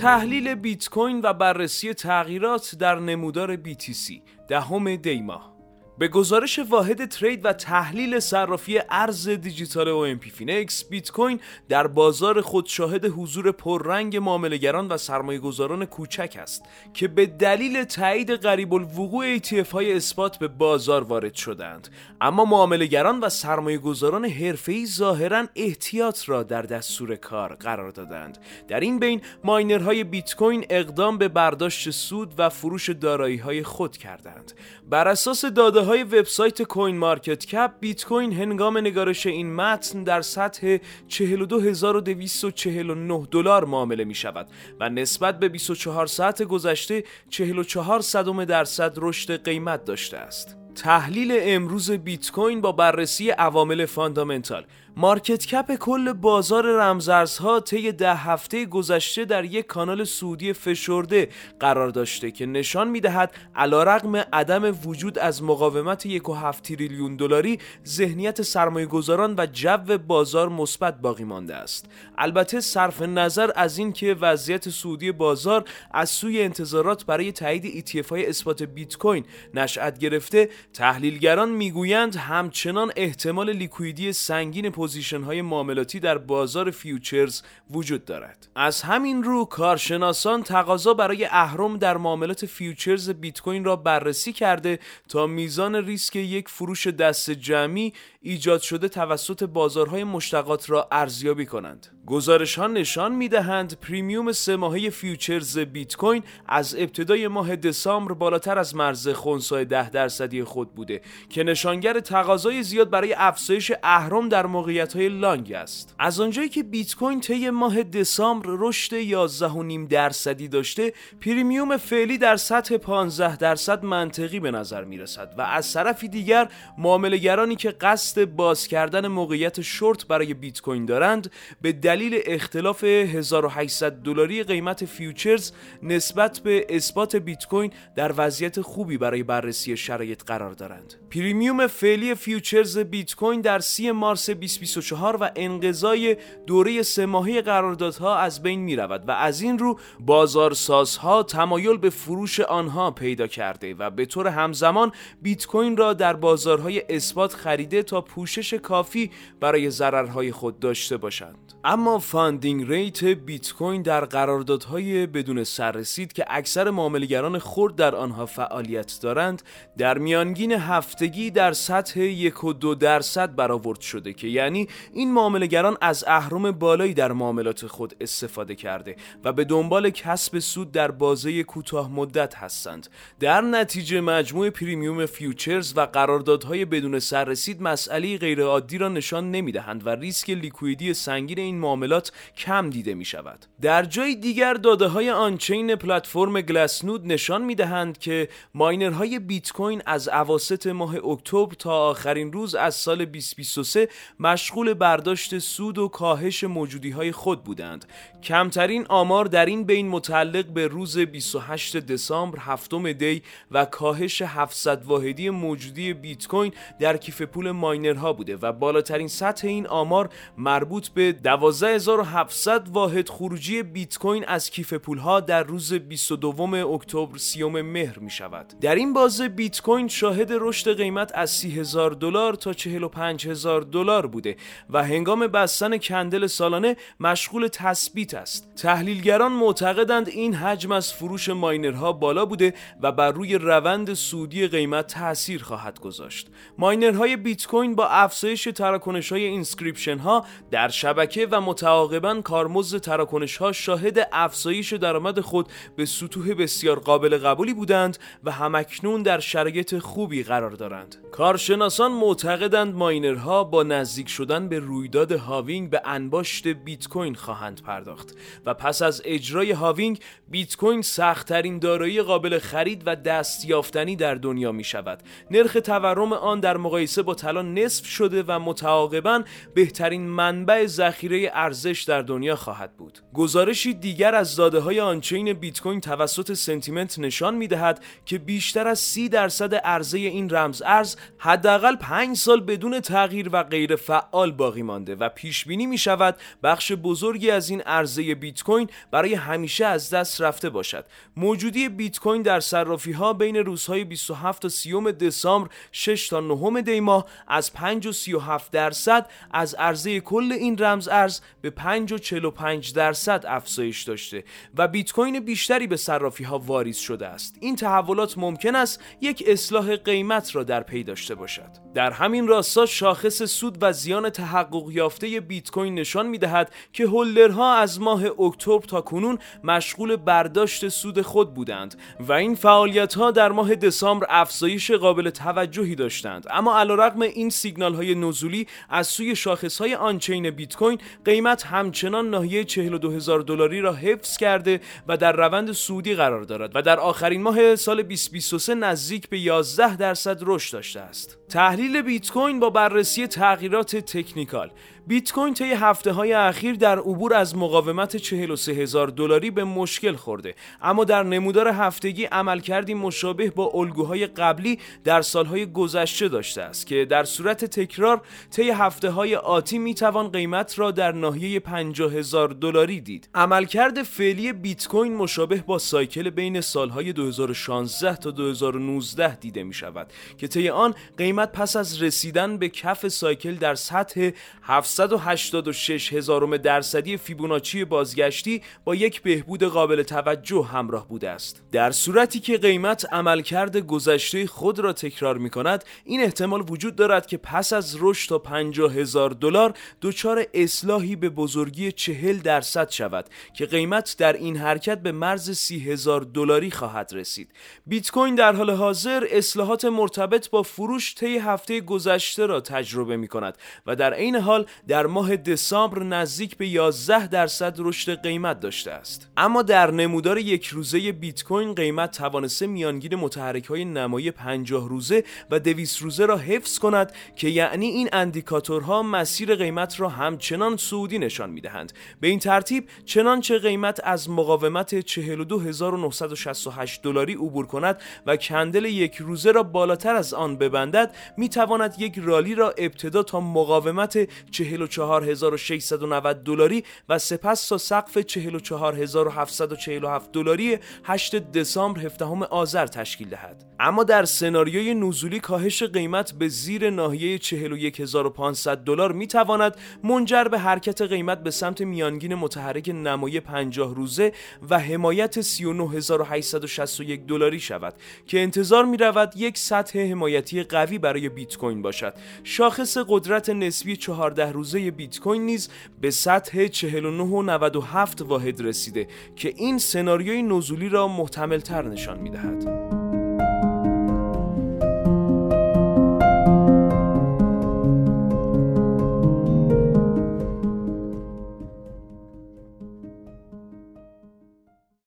تحلیل بیت کوین و بررسی تغییرات در نمودار BTC دهم دی ماه به گزارش واحد trade و تحلیل صرافی ارز دیجیتال اوفینکس بیت کوین در بازار خود شاهد حضور پررنگ معاملهگران و سرمایه‌گذاران کوچک است که به دلیل تایید قریب الوقوع ETF های spot به بازار وارد شدند. اما معاملهگران و سرمایه‌گذاران حرفه‌ای ظاهرا احتیاط را در دستور کار قرار دادند. در این بین miner های بیت کوین اقدام به برداشت سود و فروش دارایی‌های خود کردند. بر اساس داده های وبسایت کوین مارکت کپ بیت کوین هنگام نگارش این متن در سطح 42249 دلار معامله می شود و نسبت به 24 ساعت گذشته 44 صدم درصد رشد قیمت داشته است. تحلیل امروز بیت کوین با بررسی عوامل fundamental market cap کل بازار رمزارزها طی ده هفته گذشته در یک کانال صعودی فشرده قرار داشته که نشان می‌دهد علیرغم عدم عبور از مقاومت 1.7 تریلیون دلاری ذهنیت سرمایه‌گذاران و جو بازار مثبت باقی مانده است. البته صرف نظر از اینکه وضعیت صعودی بازار از سوی انتظارات برای تایید ETF های spot بیت کوین نشأت گرفته تحلیلگران می‌گویند همچنان احتمال liquidity سنگین position های معاملاتی در بازار futures وجود دارد از همین رو کارشناسان تقاضا برای اهرم در معاملات futures بیت کوین را بررسی کرده تا میزان ریسک یک فروش دسته جمعی ایجاد شده توسط بازارهای مشتقات را ارزیابی کنند. گزارش ها نشان می دهند premium سه ماهه futures بیت کوین از ابتدای ماه دسامبر بالاتر از مرز خونسای ده درصدی خود بوده که نشانگر تقاضای زیاد برای افزایش اهرم در موقعیت های long است. از آنجایی که بیت کوین طی ماه دسامبر رشد 11.5 درصدی داشته، premium فعلی در سطح 15 درصد منطقی به نظر می رسد و از طرفی دیگر معاملهگرانی که قصد قصد باز کردن موقعیت شورت برای بیت کوین دارند به دلیل اختلاف 1800 دلاری قیمت futures نسبت به spot بیت کوین در وضعیت خوبی برای بررسی شرایط قرار دارند. premium فعلی futures بیت کوین در 30 مارس 2024 و انقضای دوره سه ماهه قراردادها از بین می رود و از این رو بازارسازها تمایل به فروش آنها پیدا کرده و به طور همزمان بیت کوین را در بازارهای spot خریده تا پوشش کافی برای ضررهای خود داشته باشند اما funding rate بیت کوین در قراردادهای بدون سررسید که اکثر معاملگران خرد در آنها فعالیت دارند در میانگین هفتگی در سطح یک و دو درصد برآورد شده که یعنی این معاملگران از اهرم بالایی در معاملات خود استفاده کرده و به دنبال کسب سود در بازه کوتاه مدت هستند. در نتیجه مجموع premium futures و قراردادهای بدون سررسید مسئله غیرعادی را نشان نمی‌دهند و ریسک liquid ی سنگین این معاملات کم دیده می شود. در جای دیگر داده های on-chain پلتفرم Glassnode نشان می دهند که ماینرهای بیت کوین از اواسط ماه اکتبر تا آخرین روز از سال 2023 مشغول برداشت سود و کاهش موجودی های خود بودند. کمترین آمار در این بین متعلق به روز 28 دسامبر هفتم دی و کاهش 700 واحدی موجودی بیت کوین در کیف پول ماینرها بوده و بالاترین سطح این آمار مربوط به 12700 واحد خروجی بیت کوین از کیف پولها در روز 22 اکتبر 30 مهر می شود. در این بازه بیت کوین شاهد رشد قیمت از 30000 دلار تا 45000 دلار بوده و هنگام بستن candle سالانه مشغول تثبیت است. تحلیلگران معتقدند این حجم از فروش ماینرها بالا بوده و بر روی روند سودی قیمت تاثیر خواهد گذاشت. ماینرهای بیت کوین با افزایش تراکنش های inscription ها در شبکه و متعاقبا کارمزد تراکنش ها شاهد افزایش درآمد خود به سطوح بسیار قابل قبولی بودند و هم‌اکنون در شرایط خوبی قرار دارند. کارشناسان معتقدند ماینرها با نزدیک شدن به رویداد halving به انباشت بیت کوین خواهند پرداخت و پس از اجرای halving بیت کوین سختترین دارایی قابل خرید و دستیافتنی در دنیا می شود. نرخ تورم آن در مقایسه با طلا نصف شده و متعاقبا بهترین منبع ذخیره ارزش در دنیا خواهد بود. گزارشی دیگر از داده های on-chain بیت کوین توسط Santiment نشان می‌دهد که بیشتر از 30 درصد عرضه این رمز ارز حداقل 5 سال بدون تغییر و غیر فعال باقی مانده و پیش بینی می شود بخش بزرگی از این عرضه بیت کوین برای همیشه از دست رفته باشد. موجودی بیت کوین در صرافی ها بین روزهای 27 تا 30 دسامبر 6 تا 9 دی ماه از 5 و 37 درصد از عرضه کل این رمز ارز به 5 و 45 درصد افزایش داشته و بیت کوین بیشتری به صرافی ها واریز شده است. این تحولات ممکن است یک اصلاح قیمت را در پی داشته باشد. در همین راستا شاخص سود و زیان تحقق یافته بیت کوین نشان می‌دهد که هولدرها از ماه اکتبر تا کنون مشغول برداشت سود خود بودند و این فعالیت ها در ماه دسامبر افزایش قابل توجهی داشتند اما علیرغم این سیگنال های نزولی از سوی شاخص های آنچین بیت کوین قیمت همچنان ناحیه 42 هزار دلاری را حفظ کرده و در روند سودی قرار دارد و در آخرین ماه سال 2023 نزدیک به 11 درصد رشد داشته است. تحلیل بیت کوین با بررسی تغییرات تکنیکال بیت کوین طی هفته های اخیر در عبور از مقاومت 43 هزار دلاری به مشکل خورده اما در نمودار هفتگی عملکردی مشابه با الگوهای قبلی در سالهای گذشته داشته است که در صورت تکرار طی هفته های آتی می توان قیمت را در ناحیه 50 هزار دلاری دید. عملکرد فعلی بیت کوین مشابه با سایکل بین سالهای 2016 تا 2019 دیده می شود که طی آن قیمت پس از رسیدن به کف سایکل در سطح 786 هزارم درصدی فیبوناچی بازگشتی با یک بهبود قابل توجه همراه بوده است. در صورتی که قیمت عملکرد گذشته خود را تکرار می کند این احتمال وجود دارد که پس از رشد تا 50 هزار دلار دچار اصلاحی به بزرگی 40 درصد شود که قیمت در این حرکت به مرز 30 هزار دلاری خواهد رسید. بیت کوین در حال حاضر اصلاحات مرتبط با فروش طی هفته گذشته را تجربه می کند و در عین حال در ماه دسامبر نزدیک به 11 درصد رشد قیمت داشته است. اما در نمودار یک روزه بیت کوین قیمت توانسته میانگین متحرک های نمایی 50 روزه و 200 روزه را حفظ کند که یعنی این اندیکاتورها مسیر قیمت را همچنان سعودی نشان می‌دهند. به این ترتیب چنانچه قیمت از مقاومت 42968 دلاری عبور کند و کندل یک روزه را بالاتر از آن ببندد می تواند یک رالی را ابتدا تا مقاومت 44690 دلاری و سپس تا سقف 44747 دلاری 8 دسامبر 17 آذر تشکیل دهد. اما در سناریوی نزولی کاهش قیمت به زیر ناحیه 41500 دلار می تواند منجر به حرکت قیمت به سمت میانگین متحرک نمایی 50 روزه و حمایت 39861 دلاری شود که انتظار می رود یک سطح حمایتی قوی برای بیت کوین باشد شاخص قدرت نسبی 14 روزه بیت کوین نیز به سطح 49.97 واحد رسیده که این سناریوی نزولی را محتمل تر نشان می دهد.